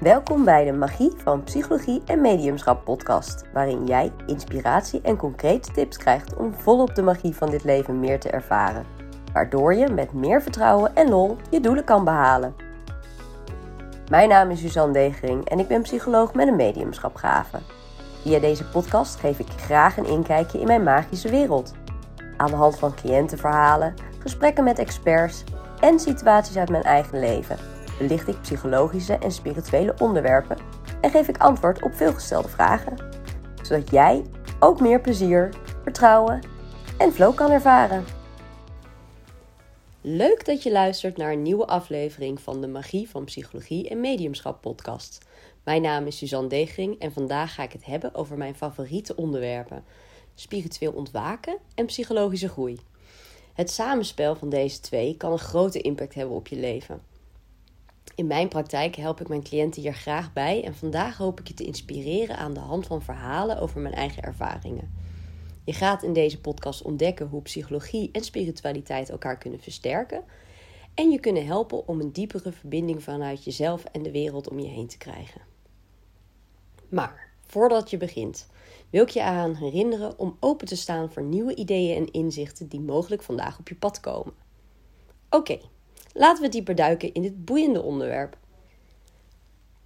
Welkom bij de Magie van Psychologie en Mediumschap podcast, waarin jij inspiratie en concrete tips krijgt om volop de magie van dit leven meer te ervaren, waardoor je met meer vertrouwen en lol je doelen kan behalen. Mijn naam is Suzanne Degering en ik ben psycholoog met een mediumschapgave. Via deze podcast geef ik graag een inkijkje in mijn magische wereld. Aan de hand van cliëntenverhalen, gesprekken met experts en situaties uit mijn eigen leven belicht ik psychologische en spirituele onderwerpen en geef ik antwoord op veelgestelde vragen, zodat jij ook meer plezier, vertrouwen en flow kan ervaren. Leuk dat je luistert naar een nieuwe aflevering van de Magie van Psychologie en Mediumschap podcast. Mijn naam is Suzanne Degering en vandaag ga ik het hebben over mijn favoriete onderwerpen: spiritueel ontwaken en psychologische groei. Het samenspel van deze twee kan een grote impact hebben op je leven. In mijn praktijk help ik mijn cliënten hier graag bij en vandaag hoop ik je te inspireren aan de hand van verhalen over mijn eigen ervaringen. Je gaat in deze podcast ontdekken hoe psychologie en spiritualiteit elkaar kunnen versterken en je kunnen helpen om een diepere verbinding vanuit jezelf en de wereld om je heen te krijgen. Maar voordat je begint, wil ik je aan herinneren om open te staan voor nieuwe ideeën en inzichten die mogelijk vandaag op je pad komen. Oké, laten we dieper duiken in dit boeiende onderwerp.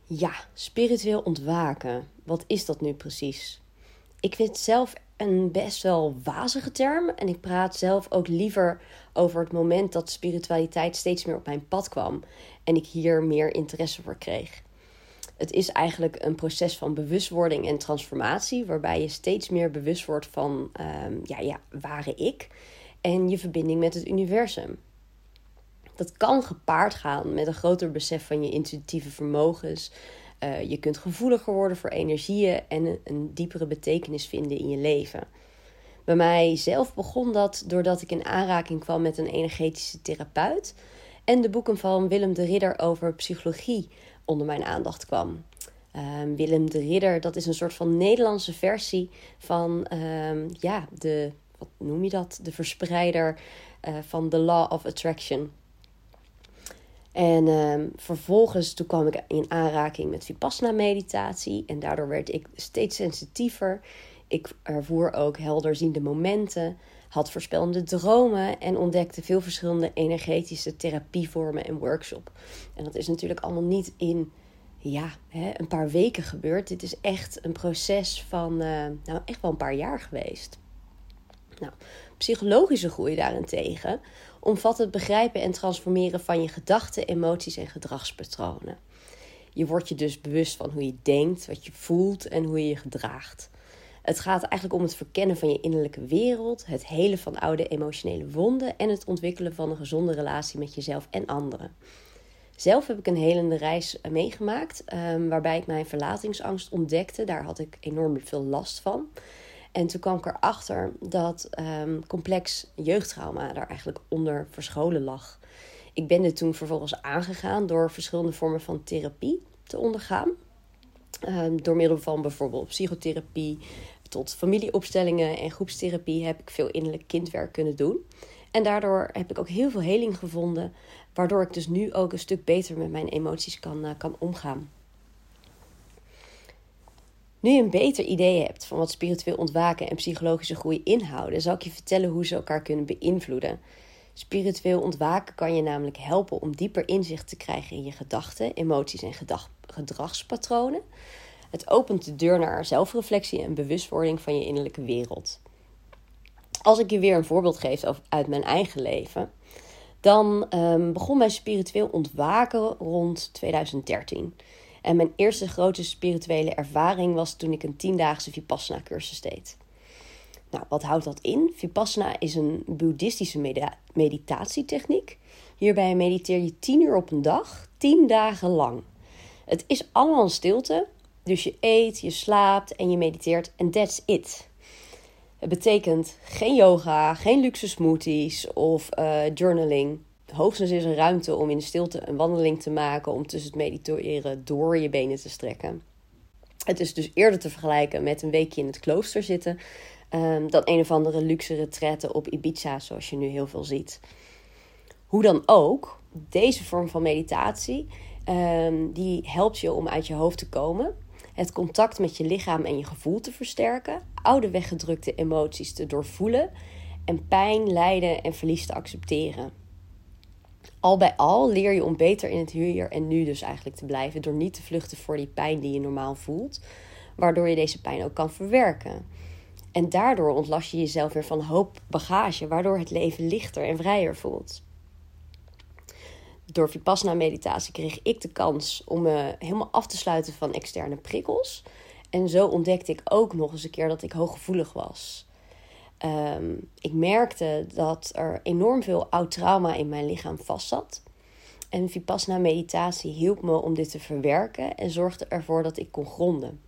Ja, spiritueel ontwaken. Wat is dat nu precies? Ik vind het zelf een best wel wazige term. En ik praat zelf ook liever over het moment dat spiritualiteit steeds meer op mijn pad kwam. En ik hier meer interesse voor kreeg. Het is eigenlijk een proces van bewustwording en transformatie, waarbij je steeds meer bewust wordt van um, ja, ja, ware ik en je verbinding met het universum. Dat kan gepaard gaan met een groter besef van je intuïtieve vermogens. Uh, je kunt gevoeliger worden voor energieën en een, diepere betekenis vinden in je leven. Bij mij zelf begon dat doordat ik in aanraking kwam met een energetische therapeut en de boeken van Willem de Ridder over psychologie onder mijn aandacht kwam. Um, Willem de Ridder, dat is een soort van Nederlandse versie van um, ja, de, wat noem je dat? De verspreider uh, van The Law of Attraction. En um, vervolgens toen kwam ik in aanraking met Vipassana meditatie en daardoor werd ik steeds sensitiever. Ik ervoer ook helderziende momenten, had voorspellende dromen en ontdekte veel verschillende energetische therapievormen en workshop. En dat is natuurlijk allemaal niet in ja, hè, een paar weken gebeurd. Dit is echt een proces van uh, nou echt wel een paar jaar geweest. Nou, psychologische groei daarentegen omvat het begrijpen en transformeren van je gedachten, emoties en gedragspatronen. Je wordt je dus bewust van hoe je denkt, wat je voelt en hoe je je gedraagt. Het gaat eigenlijk om het verkennen van je innerlijke wereld, het helen van oude emotionele wonden en het ontwikkelen van een gezonde relatie met jezelf en anderen. Zelf heb ik een helende reis meegemaakt, um, waarbij ik mijn verlatingsangst ontdekte. Daar had ik enorm veel last van. En toen kwam ik erachter dat um, complex jeugdtrauma daar eigenlijk onder verscholen lag. Ik ben dit toen vervolgens aangegaan door verschillende vormen van therapie te ondergaan. Um, door middel van bijvoorbeeld psychotherapie tot familieopstellingen en groepstherapie heb ik veel innerlijk kindwerk kunnen doen. En daardoor heb ik ook heel veel heling gevonden, waardoor ik dus nu ook een stuk beter met mijn emoties kan, uh, kan omgaan. Nu je een beter idee hebt van wat spiritueel ontwaken en psychologische groei inhouden, zal ik je vertellen hoe ze elkaar kunnen beïnvloeden. Spiritueel ontwaken kan je namelijk helpen om dieper inzicht te krijgen in je gedachten, emoties en gedragspatronen. Het opent de deur naar zelfreflectie en bewustwording van je innerlijke wereld. Als ik je weer een voorbeeld geef uit mijn eigen leven, dan um, begon mijn spiritueel ontwaken rond 2013. En mijn eerste grote spirituele ervaring was toen ik een tiendaagse Vipassana cursus deed. Nou, wat houdt dat in? Vipassana is een boeddhistische meditatietechniek. Hierbij mediteer je tien uur op een dag, tien dagen lang. Het is allemaal een stilte, dus je eet, je slaapt en je mediteert en that's it. Het betekent geen yoga, geen luxe smoothies of uh, journaling hoogstens is er ruimte om in stilte een wandeling te maken om tussen het mediteren door je benen te strekken. Het is dus eerder te vergelijken met een weekje in het klooster zitten um, dan een of andere luxe retraite op Ibiza, zoals je nu heel veel ziet. Hoe dan ook, deze vorm van meditatie Ehm, die helpt je om uit je hoofd te komen. Het contact met je lichaam en je gevoel te versterken. Oude weggedrukte emoties te doorvoelen. En pijn, lijden en verlies te accepteren. Al bij al leer je om beter in het hier en nu dus eigenlijk te blijven. Door niet te vluchten voor die pijn die je normaal voelt. Waardoor je deze pijn ook kan verwerken. En daardoor ontlast je jezelf weer van hoop bagage. Waardoor het leven lichter en vrijer voelt door Vipassana meditatie kreeg ik de kans om me helemaal af te sluiten van externe prikkels. En zo ontdekte ik ook nog eens een keer dat ik hooggevoelig was. Ehm, ik merkte dat er enorm veel oud trauma in mijn lichaam vastzat. En Vipassana meditatie hielp me om dit te verwerken en zorgde ervoor dat ik kon gronden.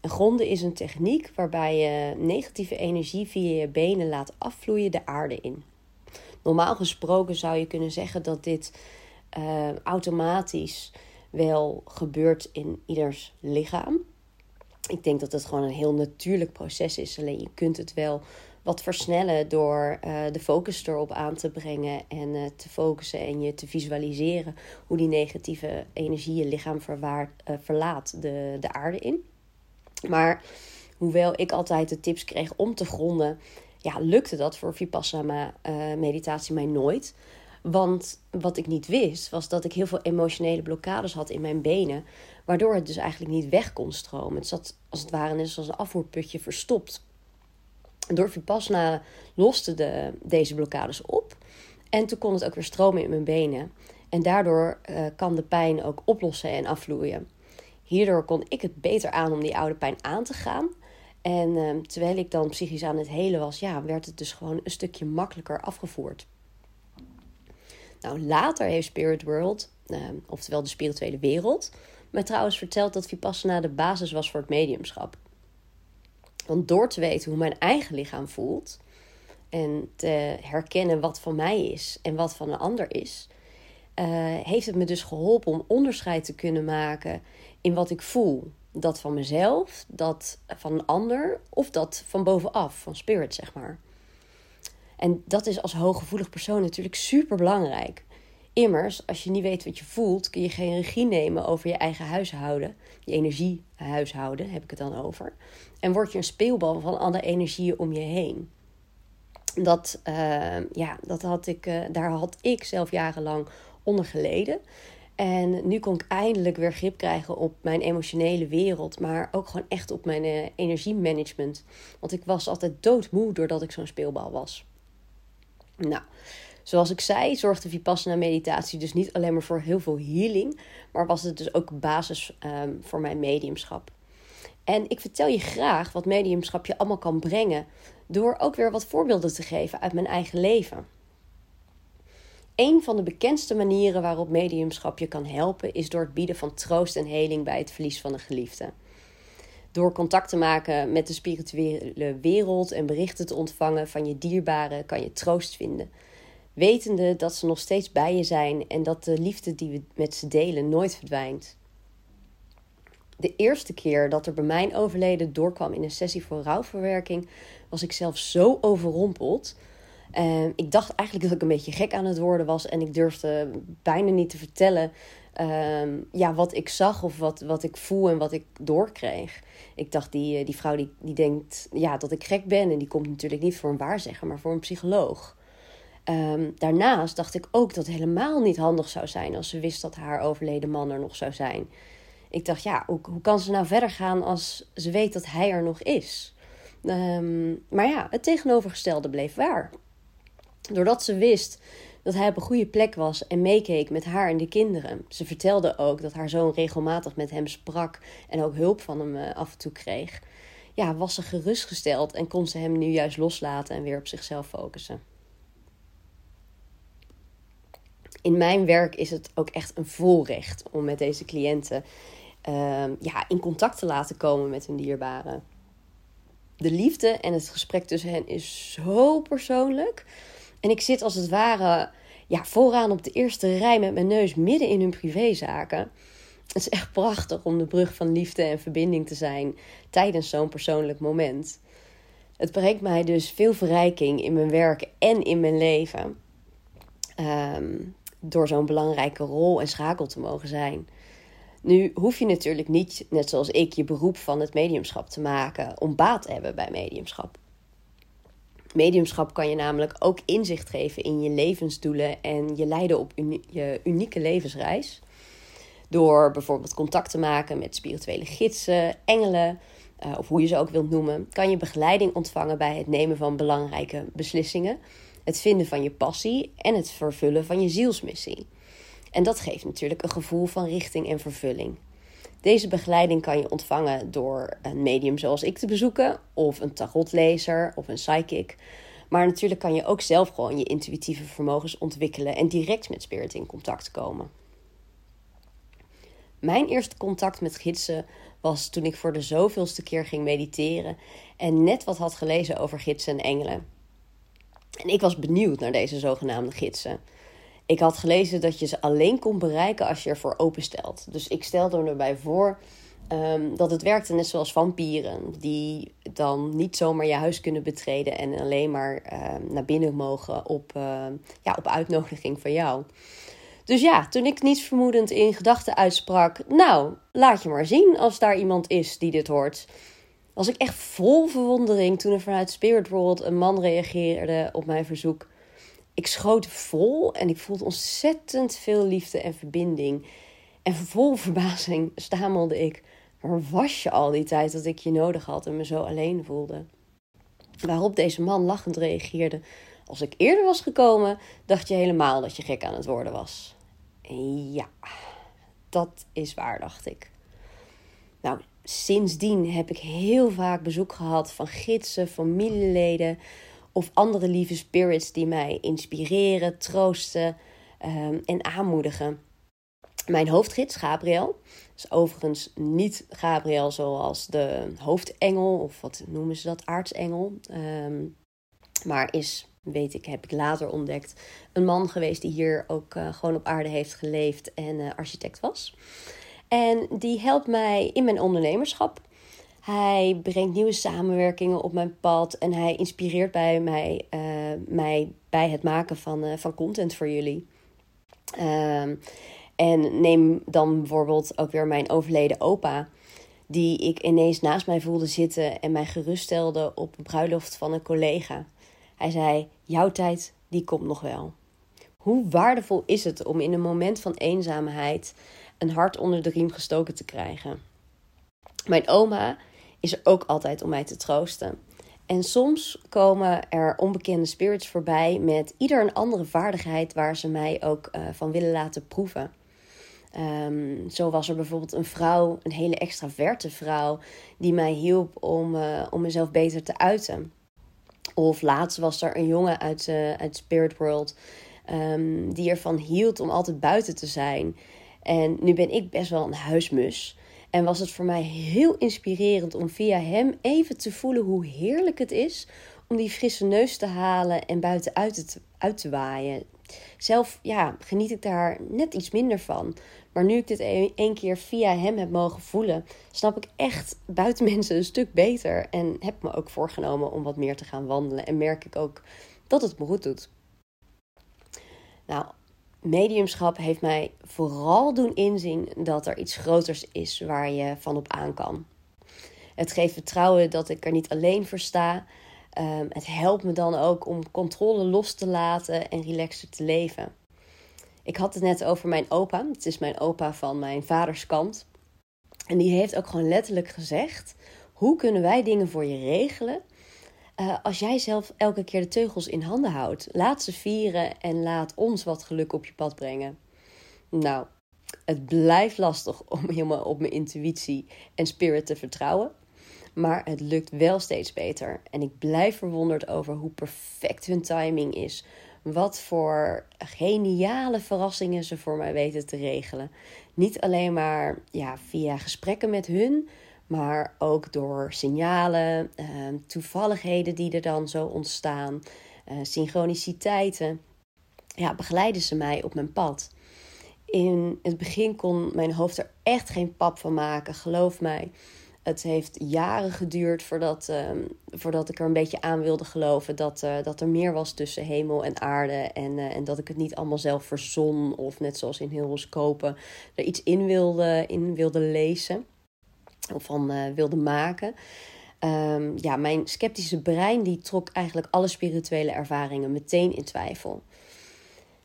En gronden is een techniek waarbij je negatieve energie via je benen laat afvloeien de aarde in. Normaal gesproken zou je kunnen zeggen dat dit uh, automatisch wel gebeurt in ieders lichaam. Ik denk dat het gewoon een heel natuurlijk proces is. Alleen je kunt het wel wat versnellen door uh, de focus erop aan te brengen en uh, te focussen en je te visualiseren hoe die negatieve energie je lichaam verwaard, verlaat de, de aarde in. Maar hoewel ik altijd de tips kreeg om te gronden, ja, lukte dat voor Vipassana meditatie mij nooit. Want wat ik niet wist, was dat ik heel veel emotionele blokkades had in mijn benen. Waardoor het dus eigenlijk niet weg kon stromen. Het zat als het ware net zoals een afvoerputje verstopt. Door Vipassana loste de, deze blokkades op. En toen kon het ook weer stromen in mijn benen. En daardoor uh, kan de pijn ook oplossen en afvloeien. Hierdoor kon ik het beter aan om die oude pijn aan te gaan. En uh, terwijl ik dan psychisch aan het helen was, ja, werd het dus gewoon een stukje makkelijker afgevoerd. Nou, later heeft Spirit World, uh, oftewel de spirituele wereld, mij trouwens verteld dat Vipassana de basis was voor het mediumschap. Want door te weten hoe mijn eigen lichaam voelt en te herkennen wat van mij is en wat van een ander is, uh, heeft het me dus geholpen om onderscheid te kunnen maken in wat ik voel. Dat van mezelf, dat van een ander of dat van bovenaf, van spirit zeg maar. En dat is als hooggevoelig persoon natuurlijk super belangrijk. Immers, als je niet weet wat je voelt, kun je geen regie nemen over je eigen huishouden. Je energiehuishouden heb ik het dan over. En word je een speelbal van alle energieën om je heen. Dat, uh, ja, dat had ik, uh, daar had ik zelf jarenlang onder geleden. En nu kon ik eindelijk weer grip krijgen op mijn emotionele wereld, maar ook gewoon echt op mijn uh, energiemanagement. Want ik was altijd doodmoe doordat ik zo'n speelbal was. Nou, zoals ik zei, zorgde Vipassana meditatie dus niet alleen maar voor heel veel healing, maar was het dus ook basis um, voor mijn mediumschap. En ik vertel je graag wat mediumschap je allemaal kan brengen, door ook weer wat voorbeelden te geven uit mijn eigen leven. Een van de bekendste manieren waarop mediumschap je kan helpen is door het bieden van troost en heling bij het verlies van een geliefde. Door contact te maken met de spirituele wereld en berichten te ontvangen van je dierbaren kan je troost vinden. Wetende dat ze nog steeds bij je zijn en dat de liefde die we met ze delen nooit verdwijnt. De eerste keer dat er bij mijn overleden doorkwam in een sessie voor rouwverwerking, was ik zelf zo overrompeld. Uh, ik dacht eigenlijk dat ik een beetje gek aan het worden was en ik durfde bijna niet te vertellen uh, ja, wat ik zag of wat, wat ik voel en wat ik doorkreeg. Ik dacht, die, eh, die vrouw die, die denkt ja, dat ik gek ben en die komt natuurlijk niet voor een waarzegger, maar voor een psycholoog. Um, daarnaast dacht ik ook dat het helemaal niet handig zou zijn als ze wist dat haar overleden man er nog zou zijn. Ik dacht, ja, hoe, hoe kan ze nou verder gaan als ze weet dat hij er nog is? Um, maar ja, het tegenovergestelde bleef waar. Doordat ze wist dat hij op een goede plek was en meekeek met haar en de kinderen. Ze vertelde ook dat haar zoon regelmatig met hem sprak en ook hulp van hem uh, af en toe kreeg. Ja, was ze gerustgesteld en kon ze hem nu juist loslaten en weer op zichzelf focussen. In mijn werk is het ook echt een voorrecht om met deze cliënten uh, ja, in contact te laten komen met hun dierbaren. De liefde en het gesprek tussen hen is zo persoonlijk en ik zit als het ware ja, vooraan op de eerste rij met mijn neus midden in hun privézaken. Het is echt prachtig om de brug van liefde en verbinding te zijn tijdens zo'n persoonlijk moment. Het brengt mij dus veel verrijking in mijn werk en in mijn leven. Um, door zo'n belangrijke rol en schakel te mogen zijn. Nu hoef je natuurlijk niet, net zoals ik, je beroep van het mediumschap te maken om baat te hebben bij mediumschap. Mediumschap kan je namelijk ook inzicht geven in je levensdoelen en je leiden op je unieke levensreis. Door bijvoorbeeld contact te maken met spirituele gidsen, engelen, uh, of hoe je ze ook wilt noemen, kan je begeleiding ontvangen bij het nemen van belangrijke beslissingen, het vinden van je passie en het vervullen van je zielsmissie. En dat geeft natuurlijk een gevoel van richting en vervulling. Deze begeleiding kan je ontvangen door een medium zoals ik te bezoeken, of een tarotlezer of een psychic. Maar natuurlijk kan je ook zelf gewoon je intuïtieve vermogens ontwikkelen en direct met spirit in contact komen. Mijn eerste contact met gidsen was toen ik voor de zoveelste keer ging mediteren en net wat had gelezen over gidsen en engelen. En ik was benieuwd naar deze zogenaamde gidsen. Ik had gelezen dat je ze alleen kon bereiken als je ervoor openstelt. Dus ik stelde erbij voor um, dat het werkte net zoals vampieren, die dan niet zomaar je huis kunnen betreden en alleen maar uh, naar binnen mogen op, uh, ja, op uitnodiging van jou. Dus ja, toen ik niets vermoedend in gedachten uitsprak, nou, laat je maar zien als daar iemand is die dit hoort. Was ik echt vol verwondering toen er vanuit Spirit World een man reageerde op mijn verzoek. Ik schoot vol en ik voelde ontzettend veel liefde en verbinding. En vol verbazing stamelde ik: Waar was je al die tijd dat ik je nodig had en me zo alleen voelde? Waarop deze man lachend reageerde: Als ik eerder was gekomen, dacht je helemaal dat je gek aan het worden was. Ja, dat is waar, dacht ik. Nou, sindsdien heb ik heel vaak bezoek gehad van gidsen, familieleden of andere lieve spirits die mij inspireren, troosten um, en aanmoedigen. Mijn hoofdgids, Gabriel, is overigens niet Gabriel zoals de hoofdengel, of wat noemen ze dat, aartsengel. Um, maar is weet ik, heb ik later ontdekt, een man geweest die hier ook uh, gewoon op aarde heeft geleefd en uh, architect was. En die helpt mij in mijn ondernemerschap. Hij brengt nieuwe samenwerkingen op mijn pad en hij inspireert bij mij, uh, mij bij het maken van, van content voor jullie. Ehm, en neem dan bijvoorbeeld ook weer mijn overleden opa die ik ineens naast mij voelde zitten en mij geruststelde op een bruiloft van een collega. Hij zei: Jouw tijd, die komt nog wel. Hoe waardevol is het om in een moment van eenzaamheid een hart onder de riem gestoken te krijgen? Mijn oma is er ook altijd om mij te troosten. En soms komen er onbekende spirits voorbij met ieder een andere vaardigheid waar ze mij ook uh, van willen laten proeven. Um, zo was er bijvoorbeeld een vrouw, een hele extraverte vrouw, die mij hielp om, uh, om mezelf beter te uiten. Of laatst was er een jongen uit, uh, uit Spirit World um, die ervan hield om altijd buiten te zijn. En nu ben ik best wel een huismus. En was het voor mij heel inspirerend om via hem even te voelen hoe heerlijk het is om die frisse neus te halen en buiten uit te, uit te waaien. Zelf ja, geniet ik daar net iets minder van. Maar nu ik dit één keer via hem heb mogen voelen, snap ik echt buiten mensen een stuk beter. En heb me ook voorgenomen om wat meer te gaan wandelen. En merk ik ook dat het me goed doet. Nou, mediumschap heeft mij vooral doen inzien dat er iets groters is waar je van op aan kan. Het geeft vertrouwen dat ik er niet alleen voor sta. Um, het helpt me dan ook om controle los te laten en relaxer te leven. Ik had het net over mijn opa. Het is mijn opa van mijn vaders kant. En die heeft ook gewoon letterlijk gezegd: hoe kunnen wij dingen voor je regelen? Uh, als jij zelf elke keer de teugels in handen houdt, laat ze vieren en laat ons wat geluk op je pad brengen. Nou, het blijft lastig om helemaal op mijn intuïtie en spirit te vertrouwen. Maar het lukt wel steeds beter. En ik blijf verwonderd over hoe perfect hun timing is. Wat voor geniale verrassingen ze voor mij weten te regelen. Niet alleen maar ja, via gesprekken met hun, maar ook door signalen, uh, toevalligheden die er dan zo ontstaan, uh, synchroniciteiten. Ja, begeleiden ze mij op mijn pad. In het begin kon mijn hoofd er echt geen pap van maken, geloof mij. Het heeft jaren geduurd voordat, ehm, voordat ik er een beetje aan wilde geloven dat, uh, dat er meer was tussen hemel en aarde. En, uh, en dat ik het niet allemaal zelf verzon of net zoals in horoscopen er iets in wilde, in wilde lezen of van uh, wilde maken. Um, ja, mijn sceptische brein die trok eigenlijk alle spirituele ervaringen meteen in twijfel.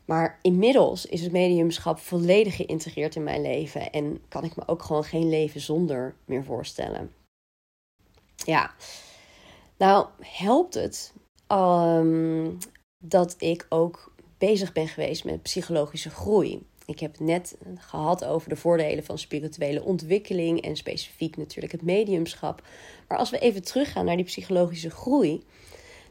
Maar inmiddels is het mediumschap volledig geïntegreerd in mijn leven en kan ik me ook gewoon geen leven zonder meer voorstellen. Ja, nou helpt het um, dat ik ook bezig ben geweest met psychologische groei. Ik heb het net gehad over de voordelen van spirituele ontwikkeling en specifiek natuurlijk het mediumschap. Maar als we even teruggaan naar die psychologische groei,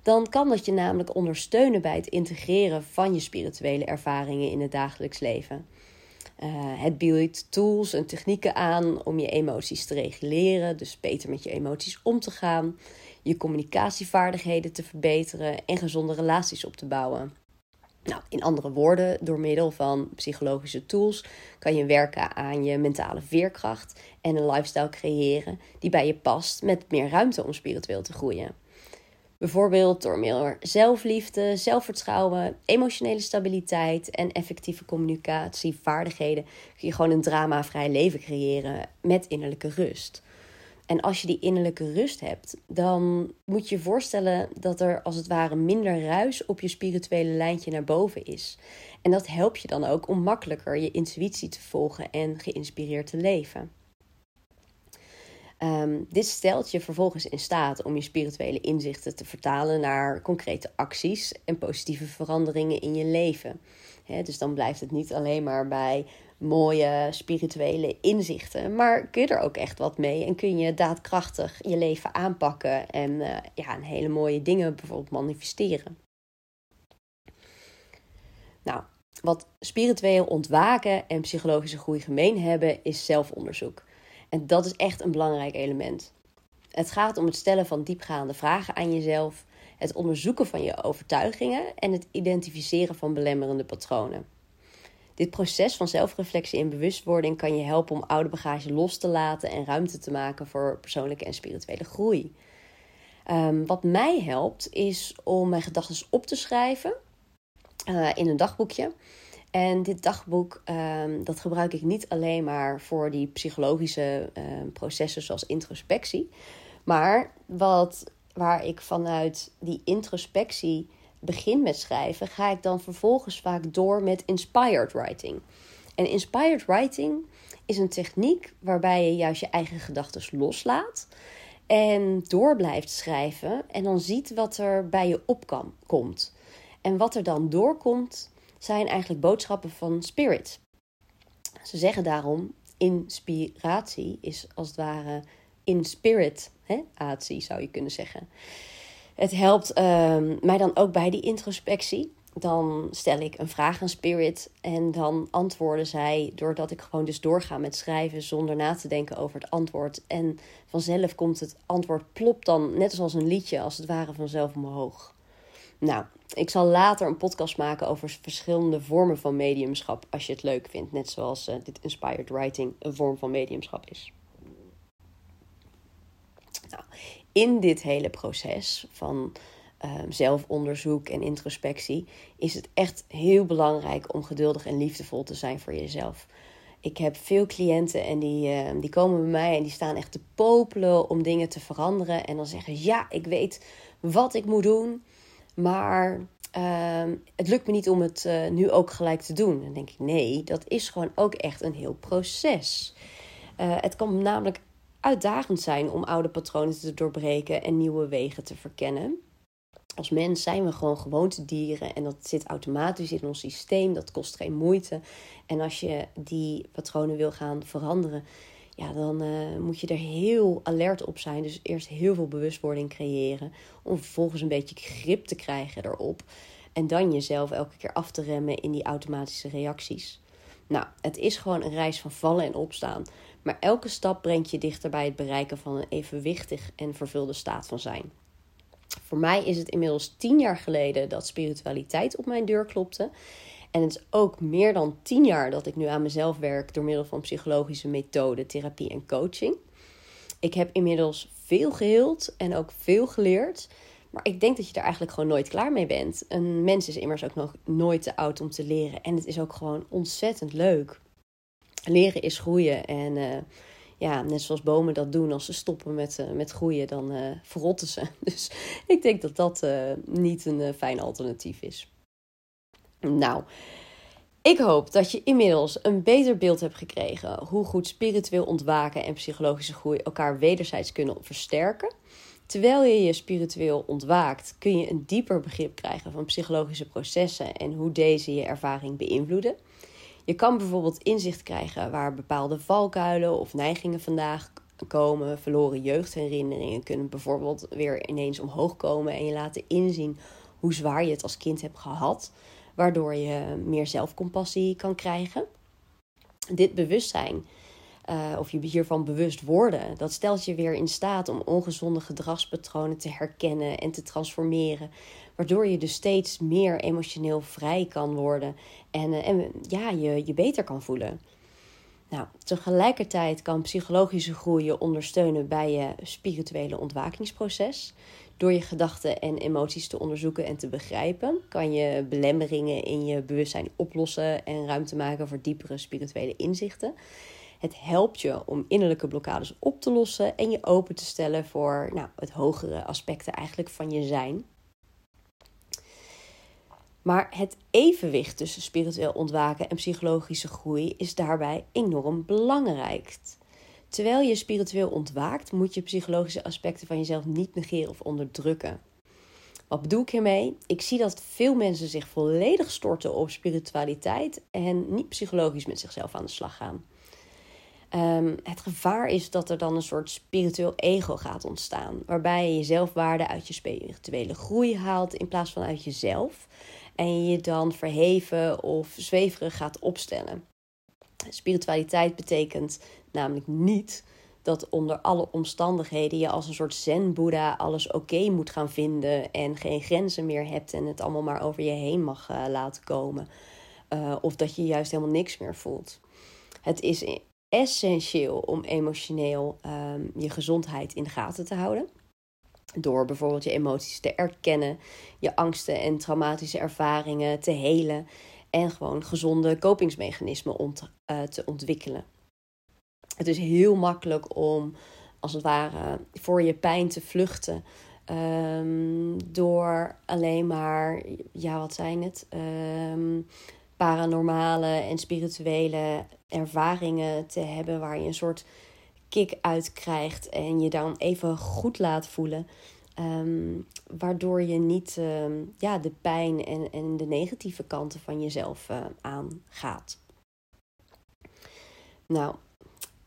dan kan dat je namelijk ondersteunen bij het integreren van je spirituele ervaringen in het dagelijks leven. Uh, het biedt tools en technieken aan om je emoties te reguleren, dus beter met je emoties om te gaan, je communicatievaardigheden te verbeteren en gezonde relaties op te bouwen. Nou, in andere woorden, door middel van psychologische tools kan je werken aan je mentale veerkracht en een lifestyle creëren die bij je past met meer ruimte om spiritueel te groeien. Bijvoorbeeld door meer zelfliefde, zelfvertrouwen, emotionele stabiliteit en effectieve communicatievaardigheden kun je gewoon een dramavrij leven creëren met innerlijke rust. En als je die innerlijke rust hebt, dan moet je je voorstellen dat er als het ware minder ruis op je spirituele lijntje naar boven is. En dat helpt je dan ook om makkelijker je intuïtie te volgen en geïnspireerd te leven. Um, dit stelt je vervolgens in staat om je spirituele inzichten te vertalen naar concrete acties en positieve veranderingen in je leven. dus dan blijft het niet alleen maar bij mooie spirituele inzichten, maar kun je er ook echt wat mee en kun je daadkrachtig je leven aanpakken en uh, ja, een hele mooie dingen bijvoorbeeld manifesteren. Nou, wat spiritueel ontwaken en psychologische groei gemeen hebben, is zelfonderzoek. En dat is echt een belangrijk element. Het gaat om het stellen van diepgaande vragen aan jezelf, het onderzoeken van je overtuigingen en het identificeren van belemmerende patronen. Dit proces van zelfreflectie en bewustwording kan je helpen om oude bagage los te laten en ruimte te maken voor persoonlijke en spirituele groei. Um, wat mij helpt is om mijn gedachten op te schrijven uh, in een dagboekje. En dit dagboek um, dat gebruik ik niet alleen maar voor die psychologische um, processen zoals introspectie. Maar wat, waar ik vanuit die introspectie begin met schrijven, ga ik dan vervolgens vaak door met inspired writing. En inspired writing is een techniek waarbij je juist je eigen gedachten loslaat en door blijft schrijven en dan ziet wat er bij je opkomt. En wat er dan doorkomt, zijn eigenlijk boodschappen van spirit. Ze zeggen daarom: inspiratie is als het ware in spirit, zou je kunnen zeggen. Het helpt uh, mij dan ook bij die introspectie. Dan stel ik een vraag aan Spirit en dan antwoorden zij doordat ik gewoon dus doorga met schrijven zonder na te denken over het antwoord. En vanzelf komt het antwoord plop dan net zoals een liedje als het ware vanzelf omhoog. Nou, ik zal later een podcast maken over verschillende vormen van mediumschap als je het leuk vindt. Net zoals uh, dit inspired writing een vorm van mediumschap is. Nou, in dit hele proces van um, zelfonderzoek en introspectie is het echt heel belangrijk om geduldig en liefdevol te zijn voor jezelf. Ik heb veel cliënten en die, uh, die komen bij mij en die staan echt te popelen om dingen te veranderen. En dan zeggen ze: Ja, ik weet wat ik moet doen, maar uh, het lukt me niet om het uh, nu ook gelijk te doen. Dan denk ik: Nee, dat is gewoon ook echt een heel proces. Uh, het kan namelijk uitdagend zijn om oude patronen te doorbreken en nieuwe wegen te verkennen. Als mens zijn we gewoon gewoontedieren en dat zit automatisch in ons systeem. Dat kost geen moeite. En als je die patronen wil gaan veranderen, ja, dan uh, moet je er heel alert op zijn. Dus eerst heel veel bewustwording creëren. Om vervolgens een beetje grip te krijgen erop. En dan jezelf elke keer af te remmen in die automatische reacties. Nou, het is gewoon een reis van vallen en opstaan. Maar elke stap brengt je dichter bij het bereiken van een evenwichtig en vervulde staat van zijn. Voor mij is het inmiddels tien jaar geleden dat spiritualiteit op mijn deur klopte. En het is ook meer dan tien jaar dat ik nu aan mezelf werk door middel van psychologische methoden, therapie en coaching. Ik heb inmiddels veel geheeld en ook veel geleerd. Maar ik denk dat je er eigenlijk gewoon nooit klaar mee bent. Een mens is immers ook nog nooit te oud om te leren. En het is ook gewoon ontzettend leuk. Leren is groeien. En uh, ja, net zoals bomen dat doen, als ze stoppen met, uh, met groeien, dan uh, verrotten ze. Dus ik denk dat dat niet een fijn alternatief is. Nou, ik hoop dat je inmiddels een beter beeld hebt gekregen hoe goed spiritueel ontwaken en psychologische groei elkaar wederzijds kunnen versterken. Terwijl je je spiritueel ontwaakt, kun je een dieper begrip krijgen van psychologische processen en hoe deze je ervaring beïnvloeden. Je kan bijvoorbeeld inzicht krijgen waar bepaalde valkuilen of neigingen vandaag komen. Verloren jeugdherinneringen kunnen bijvoorbeeld weer ineens omhoog komen en je laten inzien hoe zwaar je het als kind hebt gehad, waardoor je meer zelfcompassie kan krijgen. Dit bewustzijn uh, of je hiervan bewust worden, dat stelt je weer in staat om ongezonde gedragspatronen te herkennen en te transformeren. Waardoor je dus steeds meer emotioneel vrij kan worden en, uh, en ja, je je beter kan voelen. Nou, tegelijkertijd kan psychologische groei je ondersteunen bij je spirituele ontwakingsproces. Door je gedachten en emoties te onderzoeken en te begrijpen, kan je belemmeringen in je bewustzijn oplossen en ruimte maken voor diepere spirituele inzichten. Het helpt je om innerlijke blokkades op te lossen en je open te stellen voor nou, het hogere aspecten eigenlijk van je zijn. Maar het evenwicht tussen spiritueel ontwaken en psychologische groei is daarbij enorm belangrijk. Terwijl je spiritueel ontwaakt, moet je psychologische aspecten van jezelf niet negeren of onderdrukken. Wat bedoel ik hiermee? Ik zie dat veel mensen zich volledig storten op spiritualiteit en niet psychologisch met zichzelf aan de slag gaan. Um, het gevaar is dat er dan een soort spiritueel ego gaat ontstaan, waarbij je zelfwaarde uit je spirituele groei haalt in plaats van uit jezelf en je je dan verheven of zweverig gaat opstellen. Spiritualiteit betekent namelijk niet dat onder alle omstandigheden je als een soort zen-boeddha alles oké moet gaan vinden en geen grenzen meer hebt en het allemaal maar over je heen mag uh, laten komen. Uh, of dat je juist helemaal niks meer voelt. Het is essentieel om emotioneel um, je gezondheid in de gaten te houden. Door bijvoorbeeld je emoties te erkennen, je angsten en traumatische ervaringen te helen en gewoon gezonde kopingsmechanismen ont, uh, te ontwikkelen. Het is heel makkelijk om als het ware voor je pijn te vluchten. Um, door alleen maar, ja, wat zijn het? Um, paranormale en spirituele ervaringen te hebben waar je een soort kick uit krijgt en je dan even goed laat voelen. Um, waardoor je niet um, ja, de pijn en, en de negatieve kanten van jezelf uh, aangaat. Nou,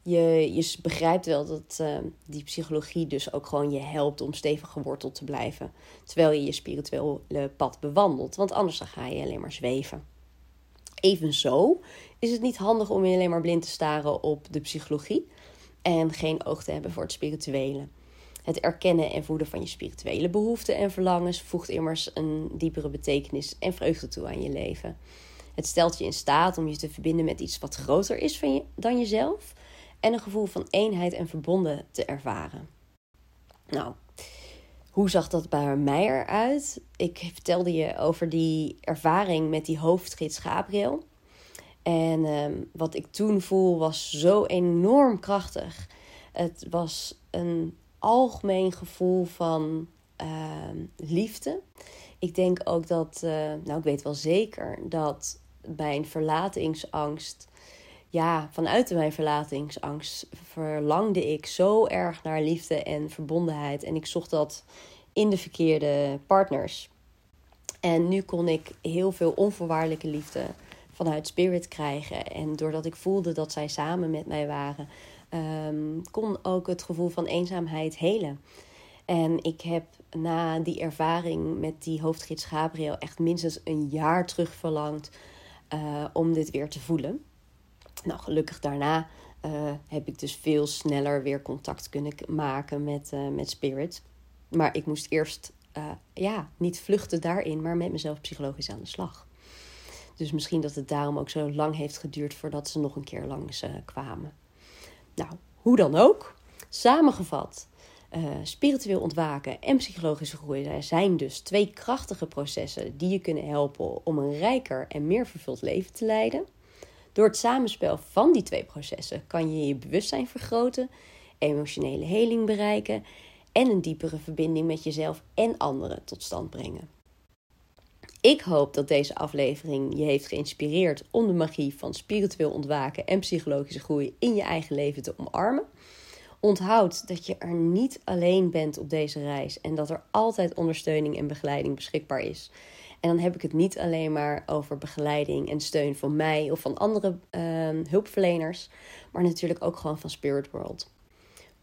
je, je begrijpt wel dat uh, die psychologie dus ook gewoon je helpt om stevig geworteld te blijven. Terwijl je je spirituele pad bewandelt. Want anders dan ga je alleen maar zweven. Evenzo is het niet handig om je alleen maar blind te staren op de psychologie en geen oog te hebben voor het spirituele. Het erkennen en voeden van je spirituele behoeften en verlangens voegt immers een diepere betekenis en vreugde toe aan je leven. Het stelt je in staat om je te verbinden met iets wat groter is van je, dan jezelf en een gevoel van eenheid en verbonden te ervaren. Nou, hoe zag dat bij mij eruit? Ik vertelde je over die ervaring met die hoofdgids Gabriel. En um, wat ik toen voel was zo enorm krachtig. Het was een algemeen gevoel van uh, liefde. Ik denk ook dat, uh, nou ik weet wel zeker dat bij een verlatingsangst ja, vanuit mijn verlatingsangst verlangde ik zo erg naar liefde en verbondenheid. En ik zocht dat in de verkeerde partners. En nu kon ik heel veel onvoorwaardelijke liefde vanuit Spirit krijgen. En doordat ik voelde dat zij samen met mij waren, um, kon ook het gevoel van eenzaamheid helen. En ik heb na die ervaring met die hoofdgids Gabriel echt minstens een jaar terug verlangd uh, om dit weer te voelen. Nou, gelukkig daarna uh, heb ik dus veel sneller weer contact kunnen maken met, uh, met Spirit. Maar ik moest eerst ja, niet vluchten daarin, maar met mezelf psychologisch aan de slag. Dus misschien dat het daarom ook zo lang heeft geduurd voordat ze nog een keer langs kwamen. Nou, hoe dan ook. Samengevat, uh, spiritueel ontwaken en psychologische groei zijn dus twee krachtige processen die je kunnen helpen om een rijker en meer vervuld leven te leiden. Door het samenspel van die twee processen kan je je bewustzijn vergroten, emotionele heling bereiken en een diepere verbinding met jezelf en anderen tot stand brengen. Ik hoop dat deze aflevering je heeft geïnspireerd om de magie van spiritueel ontwaken en psychologische groei in je eigen leven te omarmen. Onthoud dat je er niet alleen bent op deze reis en dat er altijd ondersteuning en begeleiding beschikbaar is. En dan heb ik het niet alleen maar over begeleiding en steun van mij of van andere uh, hulpverleners, maar natuurlijk ook gewoon van Spirit World.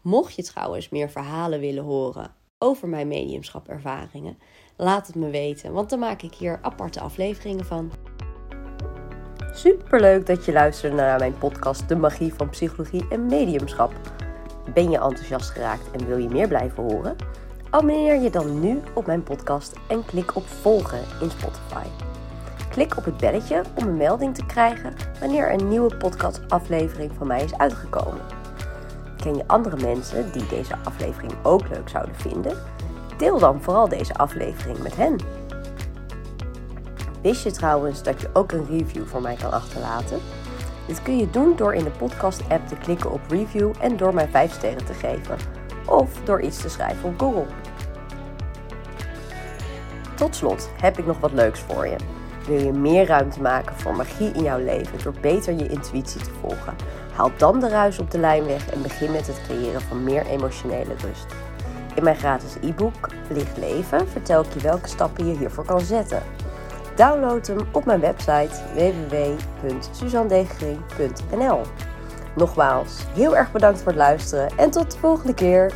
Mocht je trouwens meer verhalen willen horen over mijn mediumschap-ervaringen, laat het me weten, want dan maak ik hier aparte afleveringen van. Superleuk dat je luisterde naar mijn podcast De Magie van Psychologie en Mediumschap. Ben je enthousiast geraakt en wil je meer blijven horen? Abonneer je dan nu op mijn podcast en klik op volgen in Spotify. Klik op het belletje om een melding te krijgen wanneer een nieuwe podcastaflevering van mij is uitgekomen. Ken je andere mensen die deze aflevering ook leuk zouden vinden? Deel dan vooral deze aflevering met hen. Wist je trouwens dat je ook een review voor mij kan achterlaten? Dit kun je doen door in de podcast-app te klikken op review en door mij 5 sterren te geven. Of door iets te schrijven op Google. Tot slot heb ik nog wat leuks voor je. Wil je meer ruimte maken voor magie in jouw leven door beter je intuïtie te volgen? Haal dan de ruis op de lijn weg en begin met het creëren van meer emotionele rust. In mijn gratis e-book Licht Leven vertel ik je welke stappen je hiervoor kan zetten. Download hem op mijn website www.suzandegering.nl Nogmaals, heel erg bedankt voor het luisteren en tot de volgende keer.